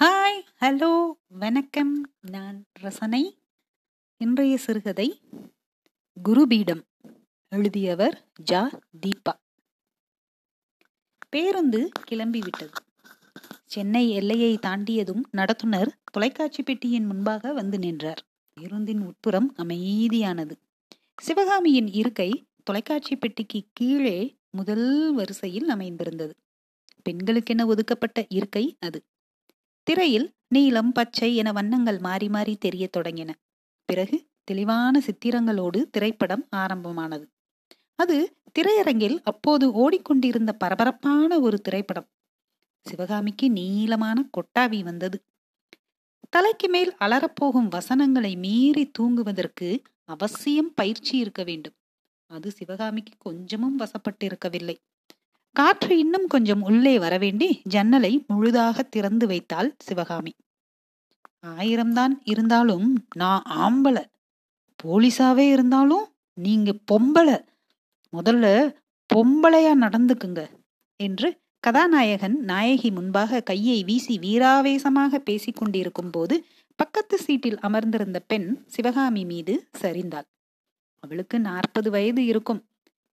Hi hello வணக்கம். நான் ரசனை. இன்றைய சிறுகதை குருபீடம் எழுதியவர் ஜா தீபா. பேருந்து கிளம்பிவிட்டது. சென்னை எல்லையை தாண்டியதும் நடத்துனர் தொலைக்காட்சி பெட்டியின் முன்பாக வந்து நின்றார். பேருந்தின் உட்புறம் அமைதியானது. சிவகாமியின் இருக்கை தொலைக்காட்சி பெட்டிக்கு கீழே முதல் வரிசையில் அமைந்திருந்தது. பெண்களுக்கென ஒதுக்கப்பட்ட இருக்கை அது. திரையில் நீலம் பச்சை என வண்ணங்கள் மாறி மாறி தெரிய தொடங்கின. பிறகு தெளிவான சித்திரங்களோடு திரைப்படம் ஆரம்பமானது. அது திரையரங்கில் அப்போது ஓடிக்கொண்டிருந்த பரபரப்பான ஒரு திரைப்படம். சிவகாமிக்கு நீளமான கொட்டாவி வந்தது. தலைக்கு மேல் அலறப்போகும் வசனங்களை மீறி தூங்குவதற்கு அவசியம் பயிற்சி இருக்க வேண்டும். அது சிவகாமிக்கு கொஞ்சமும் வசப்பட்டிருக்கவில்லை. காற்று இன்னும் கொஞ்சம் உள்ளே வரவேண்டி ஜன்னலை முழுதாக திறந்து வைத்தாள் சிவகாமி. ஆயிரம்தான் இருந்தாலும் நான் ஆம்பளை. போலீஸாவே இருந்தாலும் நீங்க பொம்பளை. முதல்ல பொம்பளையா நடந்துக்குங்க என்று கதாநாயகன் நாயகி முன்பாக கையை வீசி வீராவேசமாக பேசிக் கொண்டிருக்கும் போது பக்கத்து சீட்டில் அமர்ந்திருந்த பெண் சிவகாமி மீது சரிந்தாள். அவளுக்கு நாற்பது வயது இருக்கும்.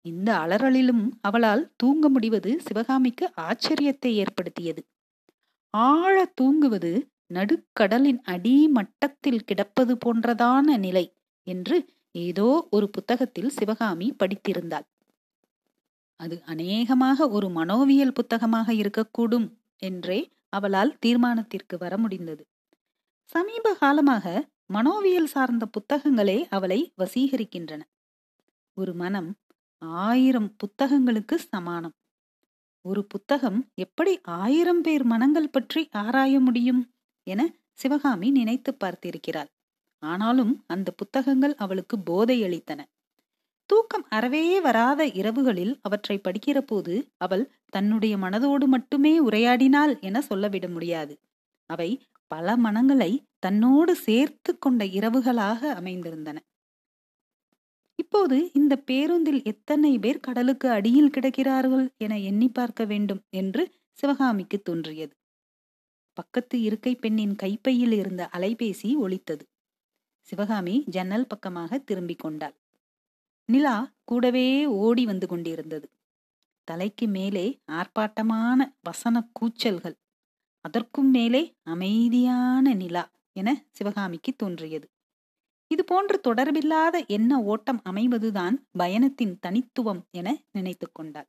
இந்த அலறலிலும் அவளால் தூங்க முடிவது சிவகாமிக்கு ஆச்சரியத்தை ஏற்படுத்தியது. ஆழ தூங்குவது நடுக்கடலின் அடிமட்டத்தில் கிடப்பது போன்றதான நிலை என்று ஏதோ ஒரு புத்தகத்தில் சிவகாமி படித்திருந்தாள். அது அநேகமாக ஒரு மனோவியல் புத்தகமாக இருக்கக்கூடும் என்றே அவளால் தீர்மானத்திற்கு வர முடிந்தது. சமீப காலமாக மனோவியல் சார்ந்த புத்தகங்களே அவளை வசீகரிக்கின்றன. ஒரு மனம் ஆயிரம் புத்தகங்களுக்கு சமானம். ஒரு புத்தகம் எப்படி ஆயிரம் பேர் மனங்கள் பற்றி ஆராய முடியும் என சிவகாமி நினைத்து பார்த்திருக்கிறாள். ஆனாலும் அந்த புத்தகங்கள் அவளுக்கு போதை அளித்தன. தூக்கம் அறவே வராத இரவுகளில் அவற்றை படிக்கிற போது அவள் தன்னுடைய மனதோடு மட்டுமே உரையாடினாள் என சொல்லவிட முடியாது. அவை பல மனங்களை தன்னோடு சேர்த்து கொண்ட இரவுகளாக அமைந்திருந்தன. இப்போது இந்த பேருந்தில் எத்தனை பேர் கடலுக்கு அடியில் கிடக்கிறார்கள் என எண்ணி பார்க்க வேண்டும் என்று சிவகாமிக்கு தோன்றியது. பக்கத்து இருக்கை பெண்ணின் கைப்பையில் இருந்த அலைபேசி ஒலித்தது. சிவகாமி ஜன்னல் பக்கமாக திரும்பிக் கொண்டாள். நிலா கூடவே ஓடி வந்து கொண்டிருந்தது. தலைக்கு மேலே ஆர்ப்பாட்டமான வசன கூச்சல்கள். அதற்கும் மேலே அமைதியான நிலா என சிவகாமிக்கு தோன்றியது. இது போன்று தொடர்பில்லாத எண்ண ஓட்டம் அமைவதுதான் பயணத்தின் தனித்துவம் என நினைத்து கொண்டாள்.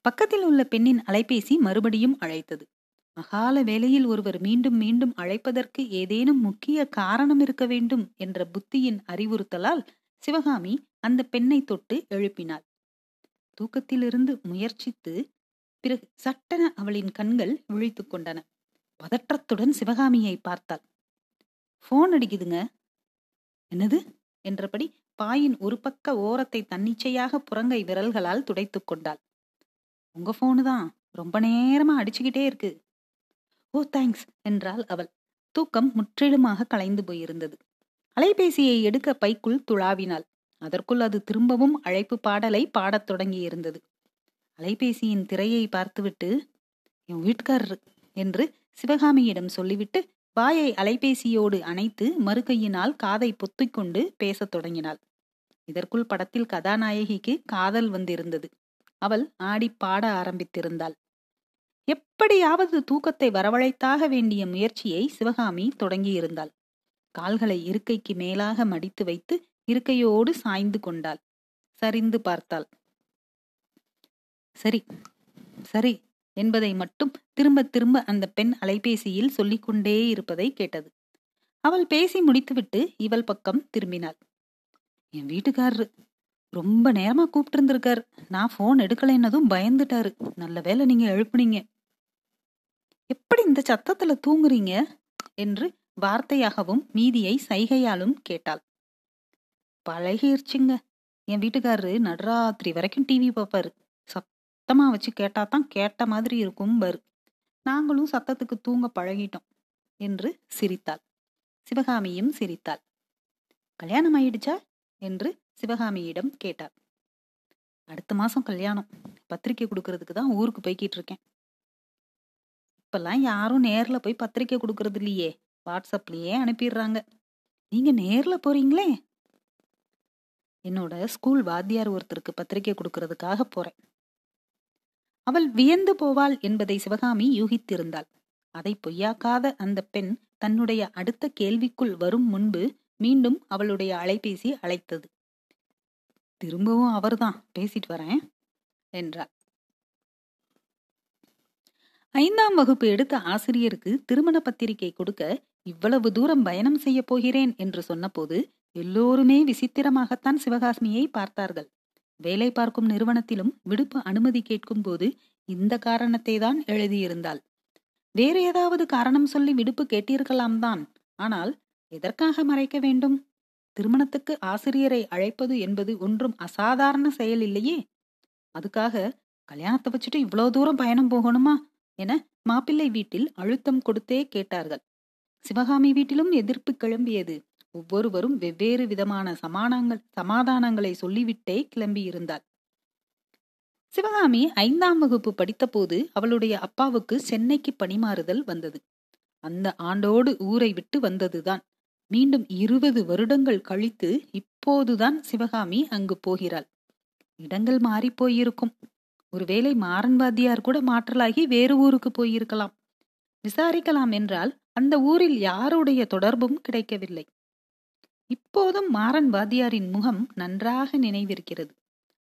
பக்கத்தில் உள்ள பெண்ணின் அலைபேசி மறுபடியும் அழைத்தது. அகால வேளையில் ஒருவர் மீண்டும் மீண்டும் அழைப்பதற்கு ஏதேனும் முக்கிய காரணம் இருக்க வேண்டும் என்ற புத்தியின் அறிவுறுத்தலால் சிவகாமி அந்த பெண்ணை தொட்டு எழுப்பினாள். தூக்கத்திலிருந்து முயற்சித்து பிறகு சட்டென அவளின் கண்கள் விழித்துக் கொண்டன. பதற்றத்துடன் சிவகாமியை பார்த்தாள். போன் அடிக்குதுங்க. என்னது? என்றபடி பாயின் ஒரு பக்க ஓரத்தை தன்னிச்சையாக புறங்கை விரல்களால் துடைத்து கொண்டாள். உங்க போனு தான். ரொம்ப நேரமா அடிச்சுக்கிட்டே இருக்கு. ஓ தேங்க்ஸ் என்றாள் அவள். தூக்கம் முற்றிலுமாக கலைந்து போயிருந்தது. அலைபேசியை எடுக்க பைக்குள் துழாவினாள் அதற்குள் அது திரும்பவும் அழைப்பு பாடலை பாடத் தொடங்கியிருந்தது அலைபேசியின் திரையை பார்த்துவிட்டு என் வீட்டுக்காரரு என்று சிவகாமியிடம் சொல்லிவிட்டு வாயை அலைபேசியோடு அணைத்து மறுகையினால் காதை பொத்திக்கொண்டு பேசத் தொடங்கினாள். இதற்குள் படத்தில் கதாநாயகிக்கு காதல் வந்திருந்தது. அவள் ஆடி பாட ஆரம்பித்திருந்தாள். எப்படியாவது தூக்கத்தை வரவழைத்தாக வேண்டிய முயற்சியை சிவகாமி தொடங்கியிருந்தாள். கால்களை இருக்கைக்கு மேலாக மடித்து வைத்து இருக்கையோடு சாய்ந்து கொண்டாள். சரிந்து பார்த்தாள். சரி சரி என்பதை மட்டும் திரும்ப திரும்ப அந்த பெண் அலைபேசியில் சொல்லிக்கொண்டே இருப்பதை கேட்டது. அவள் பேசி முடித்துவிட்டு இவள் பக்கம் திரும்பினாள். என் வீட்டுக்காரரு ரொம்ப நேரமா கூப்பிட்டு இருந்திருக்காரு நான் போன் எடுக்கலைன்னதும் பயந்துட்டாரு. நல்ல வேலை நீங்க எழுப்புனீங்க. எப்படி இந்த சத்தத்துல தூங்குறீங்க? என்று வார்த்தையாகவும் மீதியை சைகையாலும் கேட்டாள். பழகிருச்சுங்க. என் வீட்டுக்காரரு நடராத்திரி வரைக்கும் டிவி பார்ப்பாரு சத்தமாக வச்சு கேட்டால் தான் கேட்ட மாதிரி இருக்கும் பரு. நாங்களும் சத்தத்துக்கு தூங்க பழகிட்டோம் என்று சிரித்தாள். சிவகாமியும் சிரித்தாள். கல்யாணம் ஆயிடுச்சா? என்று சிவகாமியிடம் கேட்டாள். அடுத்த மாசம் கல்யாணம். பத்திரிக்கை கொடுக்கறதுக்கு தான் ஊருக்கு போய்கிட்டு இருக்கேன். இப்பெல்லாம் யாரும் நேர்ல போய் பத்திரிக்கை கொடுக்கறது இல்லையே. வாட்ஸ்அப்லயே அனுப்பிடுறாங்க. நீங்க நேர்ல போறீங்களே? என்னோட ஸ்கூல் வாத்தியார் ஒருத்தருக்கு பத்திரிக்கை கொடுக்கறதுக்காக போறேன். அவள் வியந்து போவாள் என்பதை சிவகாமி யூகித்திருந்தாள். அதை பொய்யாக்காத அந்த பெண் தன்னுடைய அடுத்த கேள்விக்குள் வரும் முன்பு மீண்டும் அவளுடைய அலைபேசி அழைத்தது. திரும்பவும் அவர்தான் பேசிட்டு வரேன் என்றாள். ஐந்தாம் வகுப்பு எடுத்த ஆசிரியருக்கு திருமண பத்திரிகை கொடுக்க இவ்வளவு தூரம் பயணம் செய்ய போகிறேன் என்று சொன்னபோது எல்லோருமே விசித்திரமாகத்தான் சிவகாசினியை பார்த்தார்கள். வேலை பார்க்கும் நிறுவனத்திலும் விடுப்பு அனுமதி கேட்கும் போது இந்த காரணத்தை தான் எழுதியிருந்தாள். வேறு ஏதாவது காரணம் சொல்லி விடுப்பு கேட்டிருக்கலாம் தான். ஆனால் எதற்காக மறைக்க வேண்டும்? திருமணத்துக்கு ஆசிரியரை அழைப்பது என்பது ஒன்றும் அசாதாரண செயல் இல்லையே. அதுக்காக கல்யாணத்தை வச்சுட்டு இவ்வளவு தூரம் பயணம் போகணுமா? என மாப்பிள்ளை வீட்டில் அழுத்தம் கொடுத்தே கேட்டார்கள். சிவகாமி வீட்டிலும் எதிர்ப்பு கிளம்பியது. ஒவ்வொருவரும் வெவ்வேறு விதமான சமானங்கள் சமாதானங்களை சொல்லிவிட்டே கிளம்பியிருந்தாள் சிவகாமி ஐந்தாம் வகுப்பு படித்தபோது அவளுடைய அப்பாவுக்கு சென்னைக்கு பணிமாறுதல் வந்தது. அந்த ஆண்டோடு ஊரை விட்டு வந்ததுதான். மீண்டும் இருபது வருடங்கள் கழித்து இப்போதுதான் சிவகாமி அங்கு போகிறாள். இடங்கள் மாறி போயிருக்கும். ஒருவேளை மாறன் வாத்தியார் கூட மாற்றலாகி வேறு ஊருக்கு போயிருக்கலாம். விசாரிக்கலாம் என்றால் அந்த ஊரில் யாருடைய தொடர்பும் கிடைக்கவில்லை. இப்போதும் மாறன் வாத்தியாரின் முகம் நன்றாக நினைவிருக்கிறது.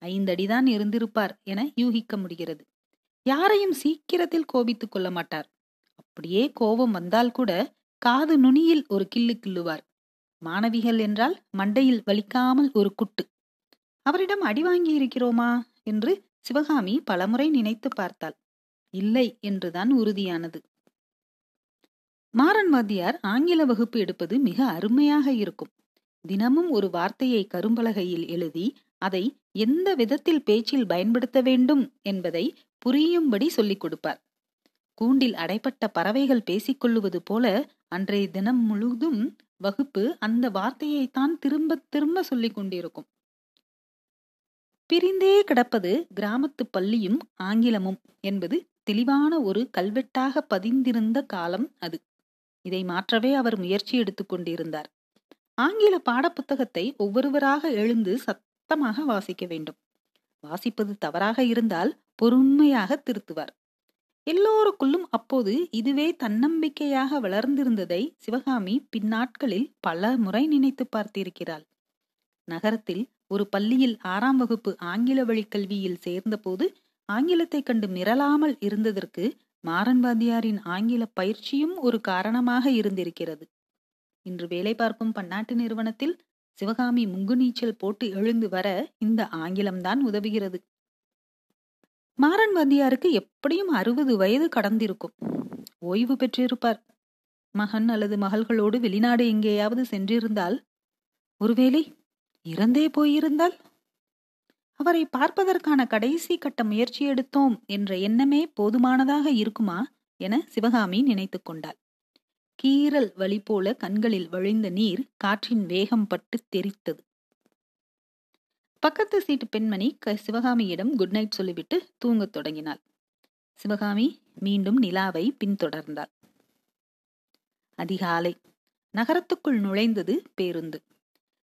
ஐந்தடிதான் இருந்திருப்பார் என யூகிக்க முடிகிறது. யாரையும் சீக்கிரத்தில் கோபித்துக் கொள்ள மாட்டார். அப்படியே கோபம் வந்தால் கூட காது நுனியில் ஒரு கிள்ளு கிள்ளுவார். மாணவிகள் என்றால் மண்டையில் வலிக்காமல் ஒரு குட்டு. அவரிடம் அடி வாங்கி இருக்கிறோமா என்று சிவகாமி பலமுறை நினைத்து பார்த்தாள். இல்லை என்றுதான் உறுதியானது. மாறன் வாத்தியார் ஆங்கில வகுப்பு எடுப்பது மிக அருமையாக இருக்கும். தினமும் ஒரு வார்த்தையை கரும்பலகையில் எழுதி அதை எந்த விதத்தில் பேச்சில் பயன்படுத்த வேண்டும் என்பதை புரியும்படி சொல்லிக் கொடுப்பார். கூண்டில் அடைப்பட்ட பறவைகள் பேசிக்கொள்ளுவது போல அன்றைய தினம் முழுதும் வகுப்பு அந்த வார்த்தையைத்தான் திரும்ப திரும்ப சொல்லிக் கொண்டிருக்கும். பிரிந்தே கிடப்பது கிராமத்து பள்ளியும் ஆங்கிலமும் என்பது தெளிவான ஒரு கல்வெட்டாக பதிந்திருந்த காலம் அது. இதை மாற்றவே அவர் முயற்சி எடுத்துக்கொண்டிருந்தார் ஆங்கில பாடப்புத்தகத்தை ஒவ்வொருவராக எழுந்து சத்தமாக வாசிக்க வேண்டும். வாசிப்பது தவறாக இருந்தால் பொறுமையாக திருத்துவார். எல்லோருக்குள்ளும் அப்போது இதுவே தன்னம்பிக்கையாக வளர்ந்திருந்ததை சிவகாமி பின்னாட்களில் பல முறை நினைத்து பார்த்திருக்கிறாள். நகரத்தில் ஒரு பள்ளியில் ஆறாம் வகுப்பு ஆங்கில வழி கல்வியில் சேர்ந்தபோது ஆங்கிலத்தை கண்டு மிரளாமல் இருந்ததற்கு மாறன்வாதியாரின் ஆங்கில பயிற்சியும் ஒரு காரணமாக இருந்திருக்கிறது. இன்று வேலை பார்க்கும் பன்னாட்டு நிறுவனத்தில் சிவகாமி முங்கு நீச்சல் போட்டு எழுந்து வர இந்த ஆங்கிலம்தான் உதவுகிறது. மாறன் வாத்தியாருக்கு எப்படியும் அறுபது வயது கடந்திருக்கும். ஓய்வு பெற்றிருப்பார். மகன் அல்லது மகள்களோடு வெளிநாடு எங்கேயாவது சென்றிருந்தால் ஒருவேளை இறந்தே போயிருந்தால்? அவரை பார்ப்பதற்கான கடைசி கட்ட முயற்சி எடுத்தோம் என்ற எண்ணமே போதுமானதாக இருக்குமா என சிவகாமி நினைத்து கொண்டாள். கீரல் வழி போல கண்களில் வழிந்த நீர் காற்றின் வேகம் பட்டு தெரித்தது. பக்கத்து சீட்டு பெண்மணி சிவகாமியிடம் குட் நைட் சொல்லிவிட்டு தூங்கத் தொடங்கினாள். சிவகாமி மீண்டும் நிலாவை பின்தொடர்ந்தாள். அதிகாலை. நகரத்துக்குள் நுழைந்தது பேருந்து.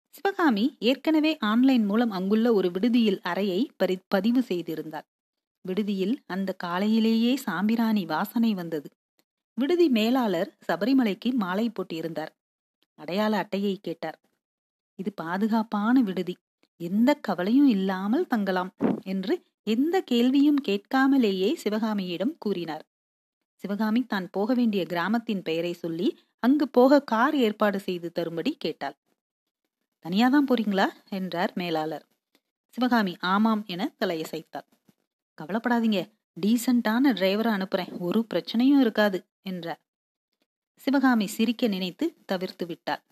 சிவகாமி ஏற்கனவே ஆன்லைன் மூலம் அங்குள்ள ஒரு விடுதியில் அறையை பரி பதிவு செய்திருந்தார் விடுதியில் அந்த காலையிலேயே சாம்பிராணி வாசனை வந்தது. விடுதி மேலாளர் சபரிமலைக்கு மாலை போட்டியிருந்தார் அடையாள அட்டையை கேட்டார். இது பாதுகாப்பான விடுதி. எந்த கவலையும் இல்லாமல் தங்கலாம் என்று எந்த கேள்வியும் கேட்காமலேயே சிவகாமியிடம் கூறினார். சிவகாமி தான் போக வேண்டிய கிராமத்தின் பெயரை சொல்லி அங்கு போக கார் ஏற்பாடு செய்து தரும்படி கேட்டாள். தனியா தான் போறீங்களா? என்றார் மேலாளர். சிவகாமி ஆமாம் என தலையசைத்தார் கவலைப்படாதீங்க. டீசெண்டான டிரைவரை அனுப்புறேன். ஒரு பிரச்சனையும் இருக்காது. என்றார். சிவகாமி சிரிக்க நினைத்து தவிர்த்து விட்டார்.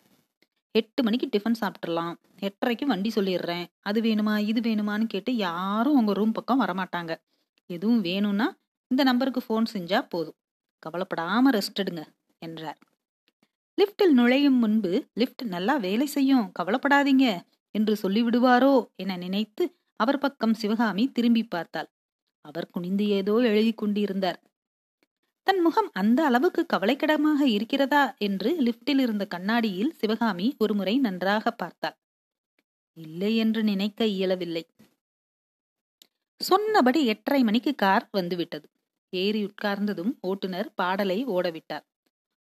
எட்டு மணிக்கு டிஃபன் சாப்பிட்றலாம் எட்டரைக்கு வண்டி சொல்லிடுறேன். அது வேணுமா இது வேணுமான்னு கேட்டு யாரும் உங்கள் ரூம் பக்கம் வரமாட்டாங்க. எதுவும் வேணும்னா இந்த நம்பருக்கு ஃபோன் செஞ்சா போதும். கவலைப்படாமல் ரெஸ்ட் எடுங்க என்றார். லிஃப்டில் நுழையும் முன்பு லிஃப்ட் நல்லா வேலை செய்யும் கவலைப்படாதீங்க என்று சொல்லிவிடுவாரோ என நினைத்து அவர் பக்கம் சிவகாமி திரும்பி பார்த்தாள். அவர் குனிந்து ஏதோ எழுதி கொண்டிருந்தார். தன் முகம் அந்த அளவுக்கு கவலைக்கிடமாக இருக்கிறதா என்று லிப்டில் இருந்த கண்ணாடியில் சிவகாமி ஒருமுறை நன்றாக பார்த்தாள். இல்லை என்று நினைக்க இயலவில்லை. சொன்னபடி எட்டரை மணிக்கு கார் வந்துவிட்டது. ஏறி உட்கார்ந்ததும் ஓட்டுநர் பாடலை ஓடவிட்டார்.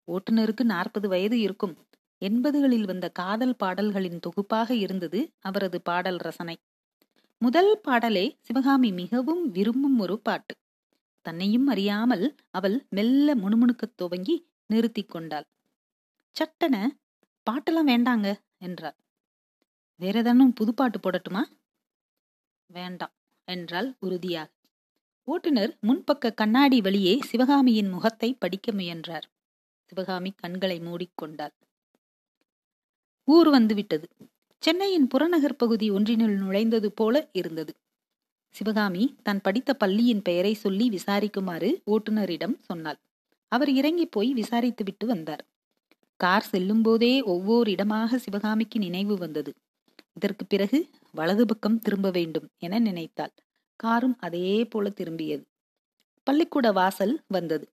ஓட்டுநருக்கு நாற்பது வயது இருக்கும். எண்பதுகளில் வந்த காதல் பாடல்களின் தொகுப்பாக இருந்தது அவரது பாடல் ரசனை. முதல் பாடலே சிவகாமி மிகவும் விரும்பும் ஒரு பாட்டு. தன்னையும் அறியாமல் அவள் மெல்ல முணுமுணுக்கத் துவங்கி நிறுத்தி கொண்டாள். சட்டன பாட்டெல்லாம் வேண்டாங்க என்றாள். வேற ஏதானும் புதுப்பாட்டு போடட்டுமா? வேண்டாம் என்றாள் உறுதியாக. ஓட்டுநர் முன்பக்க கண்ணாடி வழியே சிவகாமியின் முகத்தை படிக்க முயன்றார். சிவகாமி கண்களை மூடிக்கொண்டாள் ஊர் வந்துவிட்டது. சென்னையின் புறநகர் பகுதி ஒன்றினுள் நுழைந்தது போல இருந்தது. சிவகாமி தான் படித்த பள்ளியின் பெயரை சொல்லி விசாரிக்குமாறு ஓட்டுநரிடம் சொன்னாள். அவர் இறங்கி போய் விசாரித்துவிட்டு வந்தார். கார் செல்லும் போதே ஒவ்வொரு இடமாக சிவகாமிக்கு நினைவு வந்தது. இதற்கு பிறகு வலது பக்கம் திரும்ப வேண்டும் என நினைத்தாள். காரும் அதே போல திரும்பியது. பள்ளிக்கூட வாசல் வந்தது.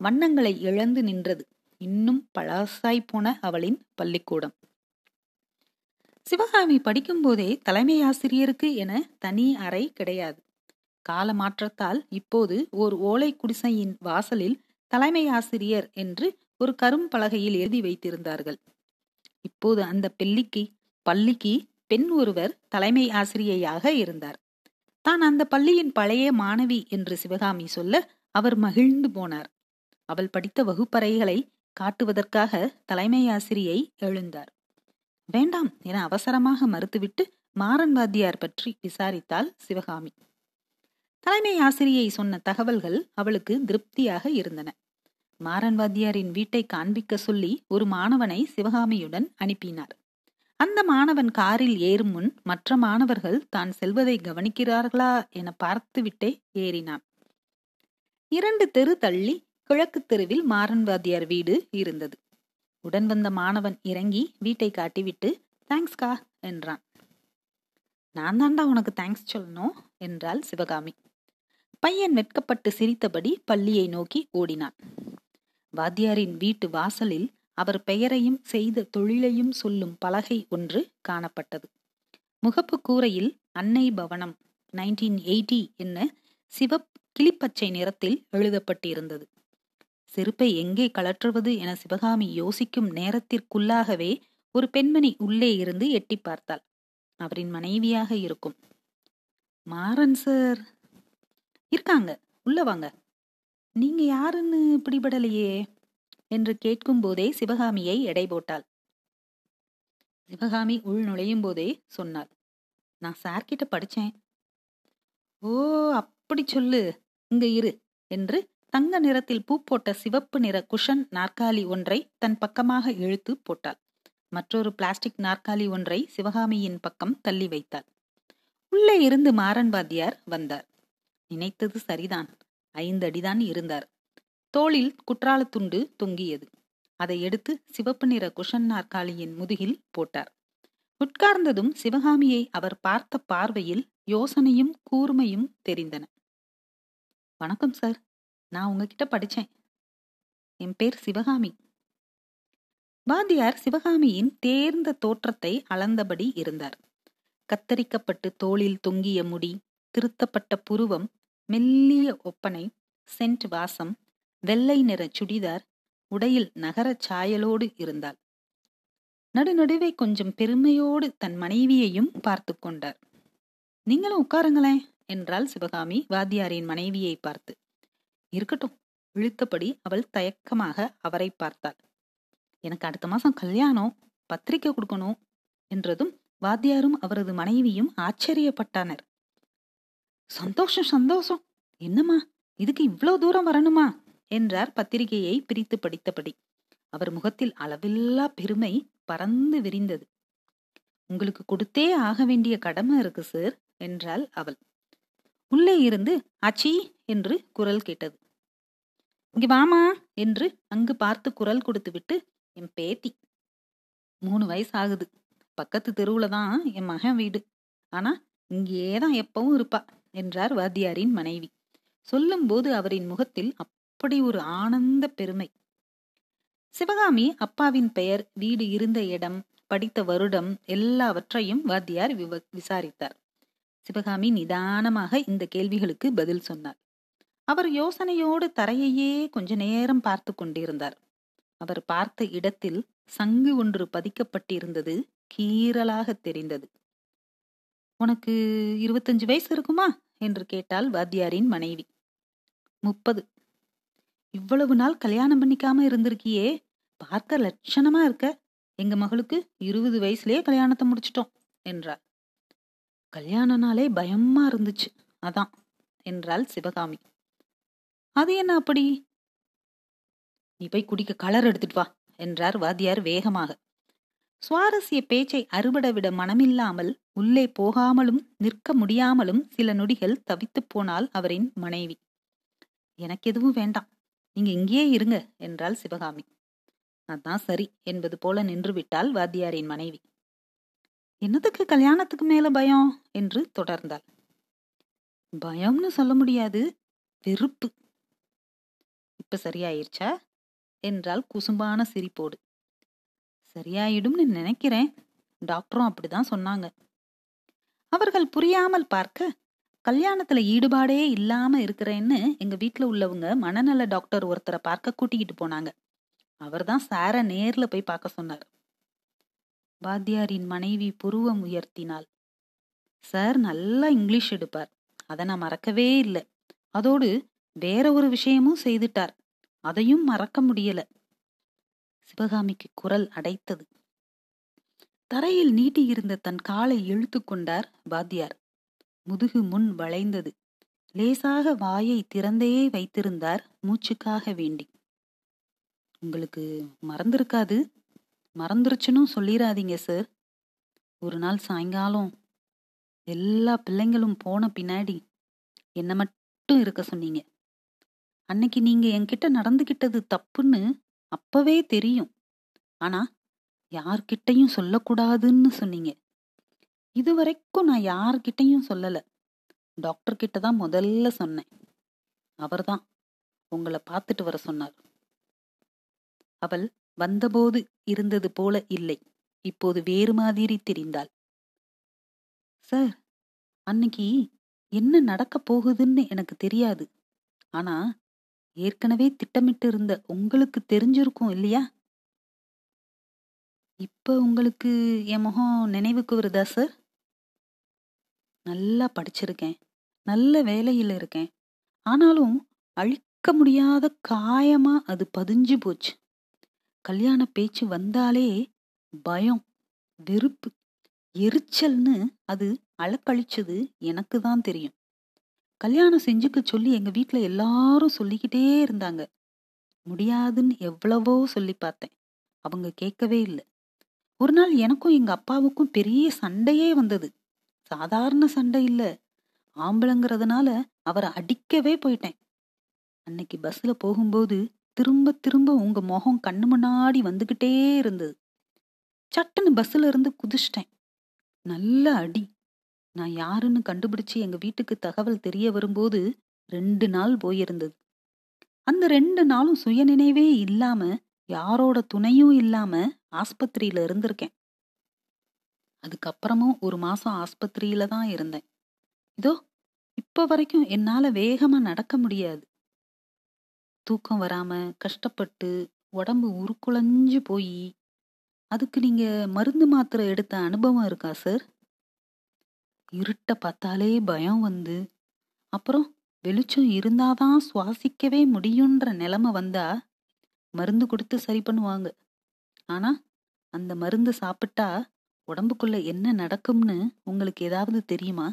வண்ணங்களை இழந்து நின்றது. இன்னும் பழசாய் போன அவளின் பள்ளிக்கூடம். சிவகாமி படிக்கும்போதே தலைமை ஆசிரியருக்கு என தனி அறை கிடையாது. கால மாற்றத்தால் இப்போது ஓர் ஓலை குடிசையின் வாசலில் தலைமை ஆசிரியர் என்று ஒரு கரும்பலகையில் எழுதி வைத்திருந்தார்கள். இப்போது அந்த பெல்லிக்கு பள்ளிக்கு பெண் ஒருவர் தலைமை ஆசிரியையாக இருந்தார். தான் அந்த பள்ளியின் பழைய மாணவி என்று சிவகாமி சொல்ல அவர் மகிழ்ந்து போனார். அவள் படித்த வகுப்பறைகளை காட்டுவதற்காக தலைமை ஆசிரியை எழுந்தார். வேண்டாம் என அவசரமாக மறுத்துவிட்டு மாறன் வாத்தியார் பற்றி விசாரித்தாள் சிவகாமி. தலைமை ஆசிரியை சொன்ன தகவல்கள் அவளுக்கு திருப்தியாக இருந்தன. மாறன் வாத்தியாரின் வீட்டை காண்பிக்க சொல்லி ஒரு மாணவனை சிவகாமியுடன் அனுப்பினார். அந்த மாணவன் காரில் ஏறும் முன் மற்ற மாணவர்கள் தான் செல்வதை கவனிக்கிறார்களா என பார்த்துவிட்டே ஏறினான். இரண்டு தெரு தள்ளி கிழக்கு தெருவில் மாறன் வாத்தியார் வீடு இருந்தது. உடன் வந்த மாணவன் இறங்கி வீட்டை காட்டிவிட்டு தேங்க்ஸ்கா என்றான். நான் தாண்டா உனக்கு தேங்க்ஸ் சொல்லணும் என்றாள் சிவகாமி. பையன் வெட்கப்பட்டு சிரித்தபடி பள்ளியை நோக்கி ஓடினான். வாத்தியாரின் வீட்டு வாசலில் அவர் பெயரையும் செய்த தொழிலையும் சொல்லும் பலகை ஒன்று காணப்பட்டது. முகப்பு கூரையில் அன்னை பவனம் நைன்டீன் எயிட்டி என்ன சிவப் கிளிப்பச்சை நிறத்தில் எழுதப்பட்டிருந்தது. செருப்பை எங்கே கழற்றுவது என சிவகாமி யோசிக்கும் நேரத்திற்குள்ளாகவே ஒரு பெண்மணி உள்ளே இருந்து எட்டி பார்த்தாள். அவரின் மனைவியாக இருக்கும். மாறன் சார். இருக்காங்க. உள்ள வாங்க. நீங்க யாருன்னு பிடிபடலையே? என்று கேட்கும் போதே சிவகாமியை எடை போட்டாள். சிவகாமி உள் நுழையும் போதே சொன்னாள். நான் சார்கிட்ட படிச்சேன். ஓ அப்படி சொல்லு. இங்க இரு என்று தங்க நிறத்தில் பூ போட்ட சிவப்பு நிற குஷன் நாற்காலி ஒன்றை தன் பக்கமாக இழுத்து போட்டாள். மற்றொரு பிளாஸ்டிக் நாற்காலி ஒன்றை சிவகாமியின் பக்கம் தள்ளி வைத்தாள். உள்ளே இருந்து மாறன் வாத்தியார் வந்தார். நினைத்தது சரிதான். ஐந்து அடிதான் இருந்தார். தோளில் குற்றாலத்துண்டு தொங்கியது. அதை எடுத்து சிவப்பு நிற குஷன் நாற்காலியின் முதுகில் போட்டார். உட்கார்ந்ததும் சிவகாமியை அவர் பார்த்த பார்வையில் யோசனையும் கூர்மையும் தெரிந்தன. வணக்கம் சார். நான் உங்ககிட்ட படிச்சேன். என் பேர் சிவகாமி. வாத்தியார் சிவகாமியின் தேர்ந்த தோற்றத்தை அளந்தபடி இருந்தார். கத்தரிக்கப்பட்டு தோளில் தொங்கிய முடி திருத்தப்பட்ட புருவம் மெல்லிய ஒப்பனை சென்ட் வாசம் வெள்ளை நிற சுடிதார் உடையில் நகரச் சாயலோடு இருந்தாள். நடுநடுவே கொஞ்சம் பெருமையோடு தன் மனைவியையும் பார்த்து கொண்டார். நீங்களும் உட்காருங்களேன் என்றாள் சிவகாமி வாத்தியாரின் மனைவியை பார்த்து. இருக்கட்டும். இழுத்தபடி அவள் தயக்கமாக அவரை பார்த்தாள். எனக்கு அடுத்த மாசம் கல்யாணம். பத்திரிக்கை கொடுக்கணும் என்றதும் வாத்தியாரும் அவரது மனைவியும் ஆச்சரியப்பட்டனர். சந்தோஷம் சந்தோஷம். என்னம்மா? இதுக்கு இவ்வளவு தூரம் வரணுமா? என்றார் பத்திரிகையை பிரித்து படித்தபடி. அவர் முகத்தில் அளவில்லா பெருமை பறந்து விரிந்தது. உங்களுக்கு கொடுத்தே ஆக வேண்டிய கடமை இருக்கு சார் என்றாள் அவள். உள்ளே இருந்து ஆச்சி என்று குரல் கேட்டது. இங்க வாமா என்று அங்கு பார்த்து குரல் கொடுத்து விட்டு என் பேத்தி. மூணு வயசு ஆகுது பக்கத்து தெருவுல தான் என் மகன் வீடு. ஆனா இங்கேதான் எப்பவும் இருப்பா என்றார் வாத்தியாரின் மனைவி. சொல்லும்போது அவரின் முகத்தில் அப்படி ஒரு ஆனந்த பெருமை. சிவகாமி அப்பாவின் பெயர் வீடு இருந்த இடம் படித்த வருடம் எல்லாவற்றையும் வாத்தியார் விசாரித்தார். சிவகாமி நிதானமாக இந்த கேள்விகளுக்கு பதில் சொன்னார். அவர் யோசனையோடு தரையையே கொஞ்ச நேரம் பார்த்து கொண்டிருந்தார். அவர் பார்த்த இடத்தில் சங்கு ஒன்று பதிக்கப்பட்டிருந்தது கீரலாக தெரிந்தது. உனக்கு இருபத்தஞ்சு வயசு இருக்குமா? என்று கேட்டால் வாத்தியாரின் மனைவி. முப்பது. இவ்வளவு நாள் கல்யாணம் பண்ணிக்காம இருந்திருக்கியே. பார்க்க லட்சணமா இருக்க. எங்க மகளுக்கு இருபது வயசுலயே கல்யாணத்தை முடிச்சிட்டோம் என்றார் கல்யாண நாளே பயமா இருந்துச்சு அதான் என்றாள் சிவகாமி. அது என்ன அப்படி? நீ போய் குடிக்க கலர் எடுத்துட்டு வா என்றார் வாத்தியார் வேகமாக. சுவாரஸ்ய பேச்சை அறுபடவிட மனமில்லாமல் உள்ளே போகாமலும் நிற்க முடியாமலும் சில நொடிகள் தவித்து போனாள் அவரின் மனைவி. எனக்கு எதுவும் வேண்டாம். நீங்க இங்கேயே இருங்க என்றாள் சிவகாமி. அதான் சரி என்பது போல நின்றுவிட்டாள் வாத்தியாரின் மனைவி. என்னத்துக்கு கல்யாணத்துக்கு மேல பயம்? என்று தொடர்ந்தாள். பயம்னு சொல்ல முடியாது. வெறுப்பு. இப்ப சரியாயிருச்சா? என்றால் குசும்பான சிரிப்போடு. சரியாயிடும்னு நினைக்கிறேன். டாக்டரும் அப்படிதான் சொன்னாங்க. அவர்கள் புரியாமல் பார்க்க கல்யாணத்துல ஈடுபாடே இல்லாம இருக்கிறேன்னு எங்க வீட்டுல உள்ளவங்க மனநல டாக்டர் ஒருத்தரை பார்க்க கூட்டிக்கிட்டு போனாங்க. அவர்தான் சார நேர்ல போய் பார்க்க சொன்னார். வாத்தியாரின் மனைவி புருவம் உயர்த்தினாள். சார் நல்லா இங்கிலீஷ் எடுப்பார். அதை நான் மறக்கவே இல்லை. அதோடு வேற ஒரு விஷயமும் செய்துட்டார். அதையும் மறக்க முடியல. சிவகாமிக்கு குரல் அடைத்தது. தரையில் நீட்டியிருந்த தன் காலை இழுத்து கொண்டார் வாத்தியார். முதுகு முன் வளைந்தது. லேசாக வாயை திறந்தே வைத்திருந்தார் மூச்சுக்காக வேண்டி. உங்களுக்கு மறந்திருக்காது. மறந்துருச்சுன்னு சொல்லிடாதீங்க சார். ஒரு நாள் சாயங்காலம் எல்லா பிள்ளைங்களும் போன பின்னாடி என்ன மட்டும் இருக்க சொன்னீங்க. அன்னைக்கு நீங்க என்கிட்ட நடந்துகிட்டது தப்புன்னு அப்பவே தெரியும். ஆனா யார்கிட்டையும் சொல்லக்கூடாதுன்னு சொன்னீங்க. இது வரைக்கும் நான் யார்கிட்டையும் சொல்லல. டாக்டர் கிட்ட தான் முதல்ல சொன்னேன். அவர்தான் உங்களை பார்த்துட்டு வர சொன்னார். அவள் வந்தபோது இருந்தது போல இல்லை. இப்போது வேறு மாதிரி தெரிந்தாள். சார் அன்னைக்கு என்ன நடக்க போகுதுன்னு எனக்கு தெரியாது. ஆனா ஏற்கனவே திட்டமிட்டு இருந்த உங்களுக்கு தெரிஞ்சிருக்கும் இல்லையா? இப்ப உங்களுக்கு என் முகம் நினைவுக்கு வருதா சார் நல்லா படிச்சிருக்கேன். நல்ல வேலையில் இருக்கேன். ஆனாலும் அழிக்க முடியாத காயமா அது பதிஞ்சு போச்சு. கல்யாண பேச்சு வந்தாலே பயம் வெறுப்பு எரிச்சல்னு அது அளக்கழிச்சது எனக்கு தான் தெரியும். கல்யாணம் செஞ்சுக்க சொல்லி எங்க வீட்டில் எல்லாரும் சொல்லிக்கிட்டே இருந்தாங்க. முடியாதுன்னு எவ்வளவோ சொல்லி பார்த்தேன். அவங்க கேட்கவே இல்லை. ஒரு நாள் எனக்கும் எங்க அப்பாவுக்கும் பெரிய சண்டையே வந்தது. சாதாரண சண்டை இல்ல. ஆம்பளைங்கிறதுனால அவரை அடிக்கவே போயிட்டேன். அன்னைக்கு பஸ்ல போகும்போது திரும்ப திரும்ப உங்க முகம் கண்ணு முன்னாடி வந்துகிட்டே இருந்தது. சட்டுன்னு பஸ்ல இருந்து குதிச்சிட்டேன். நல்ல அடி. நான் யாருன்னு கண்டுபிடிச்சு எங்க வீட்டுக்கு தகவல் தெரிய வரும்போது ரெண்டு நாள் போயிருந்தது. அந்த ரெண்டு நாளும் சுயநினைவே இல்லாம யாரோட துணையும் இல்லாம ஆஸ்பத்திரியில இருந்திருக்கேன். அதுக்கப்புறமும் ஒரு மாசம் ஆஸ்பத்திரியில தான் இருந்தேன். இதோ இப்ப வரைக்கும் என்னால வேகமா நடக்க முடியாது. தூக்கம் வராம கஷ்டப்பட்டு உடம்பு உருக்குலைஞ்சு போய் அதுக்கு நீங்க மருந்து மாத்திரை எடுத்த அனுபவம் இருக்கா சார்? இருட்ட பார்த்தாலே பயம் வந்து அப்புறம் வெளிச்சம் இருந்தாதான் சுவாசிக்கவே முடியுன்ற நிலைமை வந்தா மருந்து கொடுத்து சரி பண்ணுவாங்க. ஆனா அந்த மருந்து சாப்பிட்டா உடம்புக்குள்ள என்ன நடக்கும்னு உங்களுக்கு ஏதாவது தெரியுமா?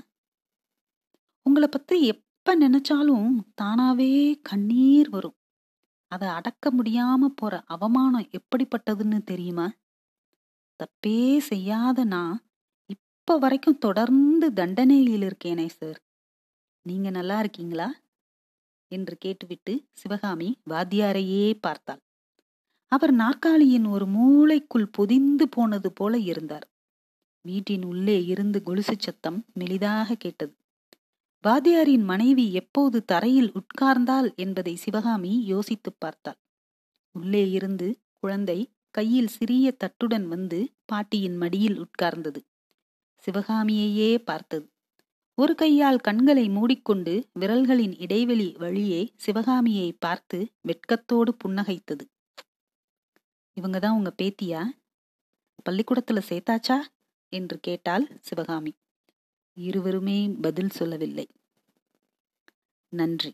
உங்களை பத்தி எப்ப நினைச்சாலும் தானாவே கண்ணீர் வரும். அதை அடக்க முடியாம போற அவமானம் எப்படிப்பட்டதுன்னு தெரியுமா? தப்பே செய்யாத நான் இப்ப வரைக்கும் தொடர்ந்து தண்டனையில் இருக்கேனே சார் நீங்க நல்லா இருக்கீங்களா? என்று கேட்டுவிட்டு சிவகாமி வாத்தியாரையே பார்த்தாள். அவர் நாற்காலியின் ஒரு மூளைக்குள் பொதிந்து போனது போல இருந்தார். வீட்டின் உள்ளே இருந்து கொலுசு சத்தம் மெலிதாக கேட்டது. வாத்தியாரின் மனைவி எப்போது தரையில் உட்கார்ந்தாள் என்பதை சிவகாமி யோசித்துப் பார்த்தாள். உள்ளே இருந்து குழந்தை கையில் சிறிய தட்டுடன் வந்து பாட்டியின் மடியில் உட்கார்ந்தது. சிவகாமியையே பார்த்தது. ஒரு கையால் கண்களை மூடிக்கொண்டு விரல்களின் இடைவெளி வழியே சிவகாமியை பார்த்து வெட்கத்தோடு புன்னகைத்தது. இவங்க தான் உங்க பேத்தியா? பள்ளிக்கூடத்துல சேர்த்தாச்சா? என்று கேட்டாள் சிவகாமி. இருவருமே பதில் சொல்லவில்லை. நன்றி.